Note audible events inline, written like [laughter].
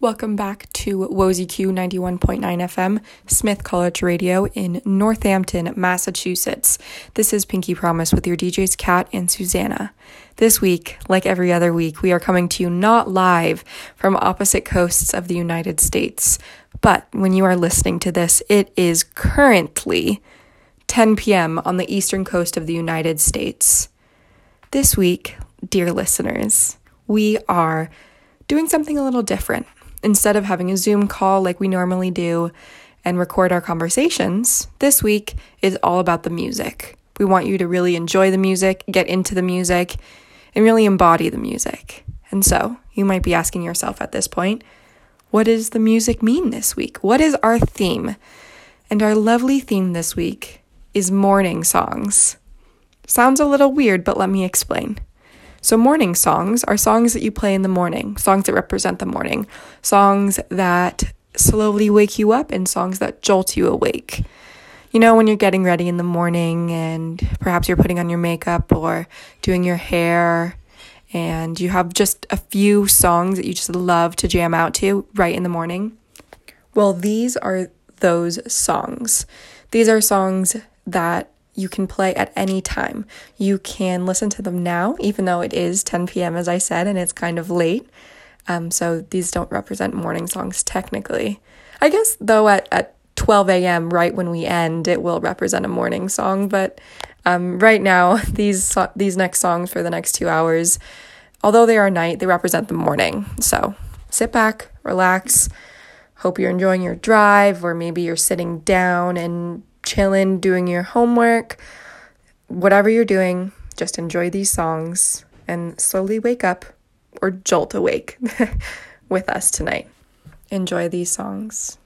Welcome back to WOZQ 91.9 FM, Smith College Radio in Northampton, Massachusetts. This is Pinky Promise with your DJs Kat and Susanna. This week, like every other week, we are coming to you not live from opposite coasts of the United States, but when you are listening to this, it is currently 10 p.m. on the eastern coast of the United States. This week, dear listeners, we are doing something a little different instead of having a Zoom call like we normally do and record our conversations, this week is all about the music. We want you to really enjoy the music, get into the music, and really embody the music. And so, you might be asking yourself at this point, what does the music mean this week? What is our theme? And our lovely theme this week is morning songs. Sounds a little weird, but let me explain. So, morning songs are songs that you play in the morning, songs that represent the morning, songs that slowly wake you up, and songs that jolt you awake. You know, when you're getting ready in the morning and perhaps you're putting on your makeup or doing your hair, and you have just a few songs that you just love to jam out to right in the morning. Well, these are those songs. These are songs that you can play at any time. You can listen to them now, even though it is 10 p.m., as I said, and it's kind of late. Um, so these don't represent morning songs technically. I guess, though, at, at 12 a.m., right when we end, it will represent a morning song. But um, right now, [laughs] these, so- these next songs for the next two hours, although they are night, they represent the morning. So sit back, relax. Hope you're enjoying your drive, or maybe you're sitting down and chilling, doing your homework, whatever you're doing, just enjoy these songs and slowly wake up or jolt awake [laughs] with us tonight. Enjoy these songs.